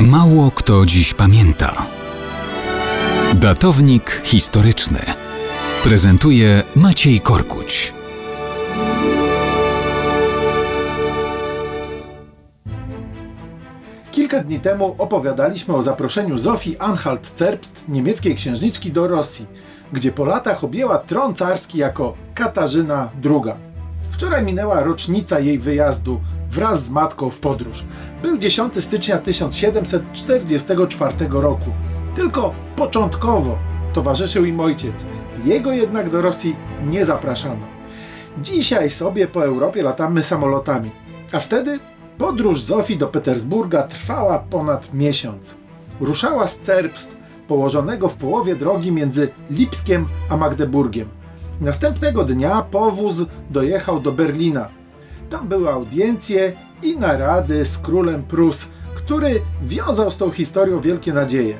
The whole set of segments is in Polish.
Mało kto dziś pamięta. Datownik historyczny prezentuje Maciej Korkuć. Kilka dni temu opowiadaliśmy o zaproszeniu Zofii Anhalt-Zerbst, niemieckiej księżniczki do Rosji, gdzie po latach objęła tron carski jako Katarzyna II. Wczoraj minęła rocznica jej wyjazdu wraz z matką w podróż. Był 10 stycznia 1744 roku. Tylko początkowo towarzyszył im ojciec. Jego jednak do Rosji nie zapraszano. Dzisiaj sobie po Europie latamy samolotami, a wtedy podróż Zofii do Petersburga trwała ponad miesiąc. Ruszała z Cerbst, położonego w połowie drogi między Lipskiem a Magdeburgiem. Następnego dnia powóz dojechał do Berlina. Tam były audiencje i narady z królem Prus, który wiązał z tą historią wielkie nadzieje.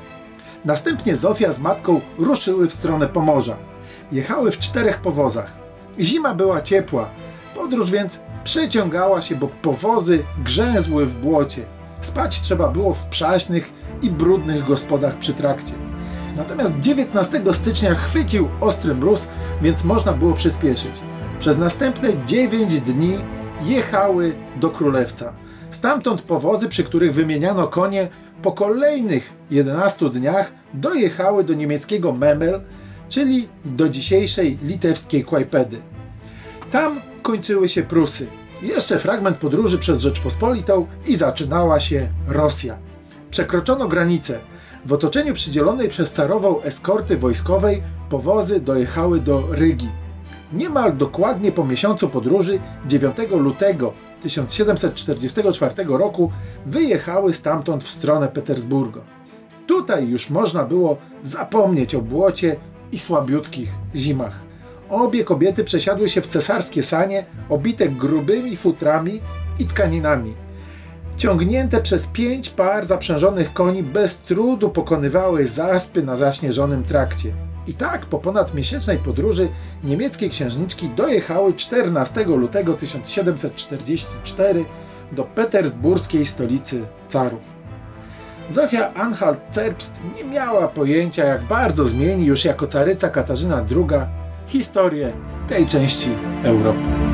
Następnie Zofia z matką ruszyły w stronę Pomorza. Jechały w czterech powozach. Zima była ciepła, podróż więc przeciągała się, bo powozy grzęzły w błocie. Spać trzeba było w przaśnych i brudnych gospodach przy trakcie. Natomiast 19 stycznia chwycił ostry mróz, więc można było przyspieszyć. Przez następne 9 dni jechały do Królewca. Stamtąd powozy, przy których wymieniano konie, po kolejnych 11 dniach dojechały do niemieckiego Memel, czyli do dzisiejszej litewskiej Kłajpedy. Tam kończyły się Prusy. Jeszcze fragment podróży przez Rzeczpospolitą i zaczynała się Rosja. Przekroczono granicę. W otoczeniu przydzielonej przez carową eskorty wojskowej powozy dojechały do Rygi. Niemal dokładnie po miesiącu podróży 9 lutego 1744 roku wyjechały stamtąd w stronę Petersburga. Tutaj już można było zapomnieć o błocie i słabiutkich zimach. Obie kobiety przesiadły się w cesarskie sanie, obite grubymi futrami i tkaninami. Ciągnięte przez pięć par zaprzężonych koni bez trudu pokonywały zaspy na zaśnieżonym trakcie. I tak po ponad miesięcznej podróży niemieckie księżniczki dojechały 14 lutego 1744 do petersburskiej stolicy carów. Zofia Anhalt-Zerbst nie miała pojęcia, jak bardzo zmieni już jako caryca Katarzyna II historię tej części Europy.